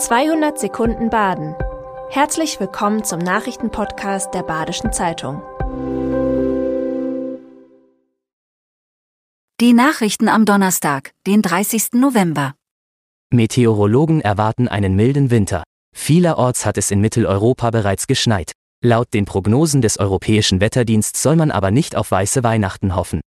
200 Sekunden Baden. Herzlich willkommen zum Nachrichtenpodcast der Badischen Zeitung. Die Nachrichten am Donnerstag, den 30. November. Meteorologen erwarten einen milden Winter. Vielerorts hat es in Mitteleuropa bereits geschneit. Laut den Prognosen des Europäischen Wetterdiensts soll man aber nicht auf weiße Weihnachten hoffen.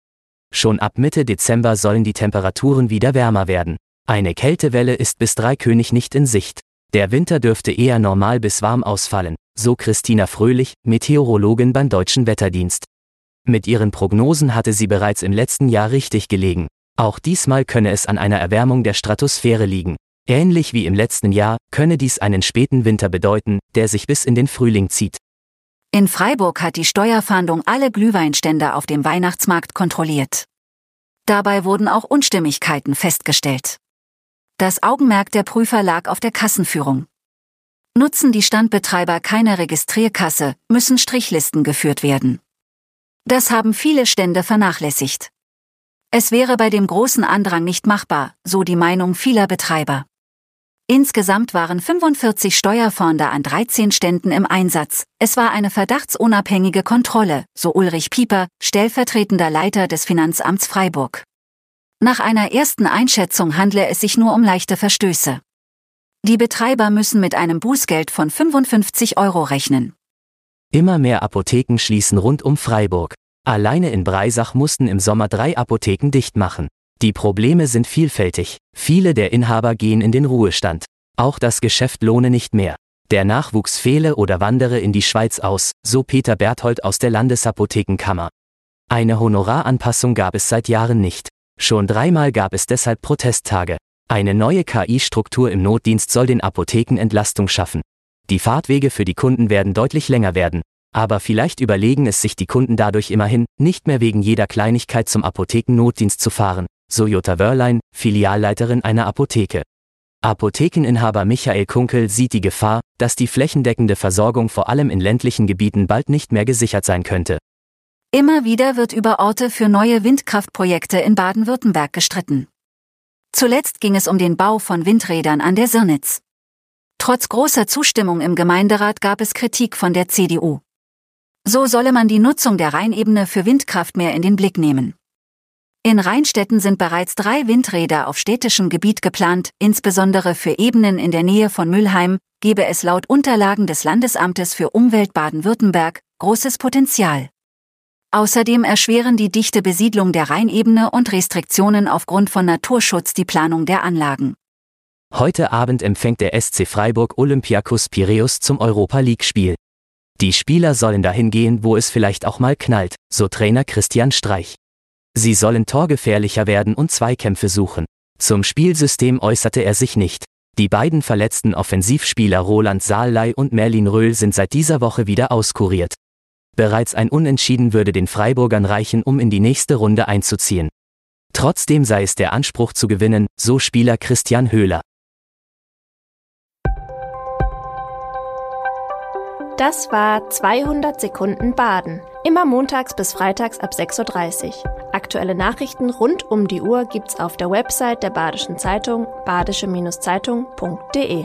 Schon ab Mitte Dezember sollen die Temperaturen wieder wärmer werden. Eine Kältewelle ist bis Dreikönig nicht in Sicht. Der Winter dürfte eher normal bis warm ausfallen, so Christina Fröhlich, Meteorologin beim Deutschen Wetterdienst. Mit ihren Prognosen hatte sie bereits im letzten Jahr richtig gelegen. Auch diesmal könne es an einer Erwärmung der Stratosphäre liegen. Ähnlich wie im letzten Jahr könne dies einen späten Winter bedeuten, der sich bis in den Frühling zieht. In Freiburg hat die Steuerfahndung alle Glühweinstände auf dem Weihnachtsmarkt kontrolliert. Dabei wurden auch Unstimmigkeiten festgestellt. Das Augenmerk der Prüfer lag auf der Kassenführung. Nutzen die Standbetreiber keine Registrierkasse, müssen Strichlisten geführt werden. Das haben viele Stände vernachlässigt. Es wäre bei dem großen Andrang nicht machbar, so die Meinung vieler Betreiber. Insgesamt waren 45 Steuerfonder an 13 Ständen im Einsatz. Es war eine verdachtsunabhängige Kontrolle, so Ulrich Pieper, stellvertretender Leiter des Finanzamts Freiburg. Nach einer ersten Einschätzung handle es sich nur um leichte Verstöße. Die Betreiber müssen mit einem Bußgeld von 55 Euro rechnen. Immer mehr Apotheken schließen rund um Freiburg. Alleine in Breisach mussten im Sommer drei Apotheken dicht machen. Die Probleme sind vielfältig. Viele der Inhaber gehen in den Ruhestand. Auch das Geschäft lohne nicht mehr. Der Nachwuchs fehle oder wandere in die Schweiz aus, so Peter Berthold aus der Landesapothekenkammer. Eine Honoraranpassung gab es seit Jahren nicht. Schon dreimal gab es deshalb Protesttage. Eine neue KI-Struktur im Notdienst soll den Apotheken Entlastung schaffen. Die Fahrtwege für die Kunden werden deutlich länger werden. Aber vielleicht überlegen es sich die Kunden dadurch immerhin, nicht mehr wegen jeder Kleinigkeit zum Apothekennotdienst zu fahren, so Jutta Wörlein, Filialleiterin einer Apotheke. Apothekeninhaber Michael Kunkel sieht die Gefahr, dass die flächendeckende Versorgung vor allem in ländlichen Gebieten bald nicht mehr gesichert sein könnte. Immer wieder wird über Orte für neue Windkraftprojekte in Baden-Württemberg gestritten. Zuletzt ging es um den Bau von Windrädern an der Sirnitz. Trotz großer Zustimmung im Gemeinderat gab es Kritik von der CDU. So solle man die Nutzung der Rheinebene für Windkraft mehr in den Blick nehmen. In Rheinstädten sind bereits drei Windräder auf städtischem Gebiet geplant, insbesondere für Ebenen in der Nähe von Mülheim, gebe es laut Unterlagen des Landesamtes für Umwelt Baden-Württemberg großes Potenzial. Außerdem erschweren die dichte Besiedlung der Rheinebene und Restriktionen aufgrund von Naturschutz die Planung der Anlagen. Heute Abend empfängt der SC Freiburg Olympiakos Piräus zum Europa League-Spiel. Die Spieler sollen dahin gehen, wo es vielleicht auch mal knallt, so Trainer Christian Streich. Sie sollen torgefährlicher werden und Zweikämpfe suchen. Zum Spielsystem äußerte er sich nicht. Die beiden verletzten Offensivspieler Roland Saallei und Merlin Röhl sind seit dieser Woche wieder auskuriert. Bereits ein Unentschieden würde den Freiburgern reichen, um in die nächste Runde einzuziehen. Trotzdem sei es der Anspruch zu gewinnen, so Spieler Christian Höhler. Das war 200 Sekunden Baden. Immer montags bis freitags ab 6.30 Uhr. Aktuelle Nachrichten rund um die Uhr gibt's auf der Website der Badischen Zeitung badische-zeitung.de.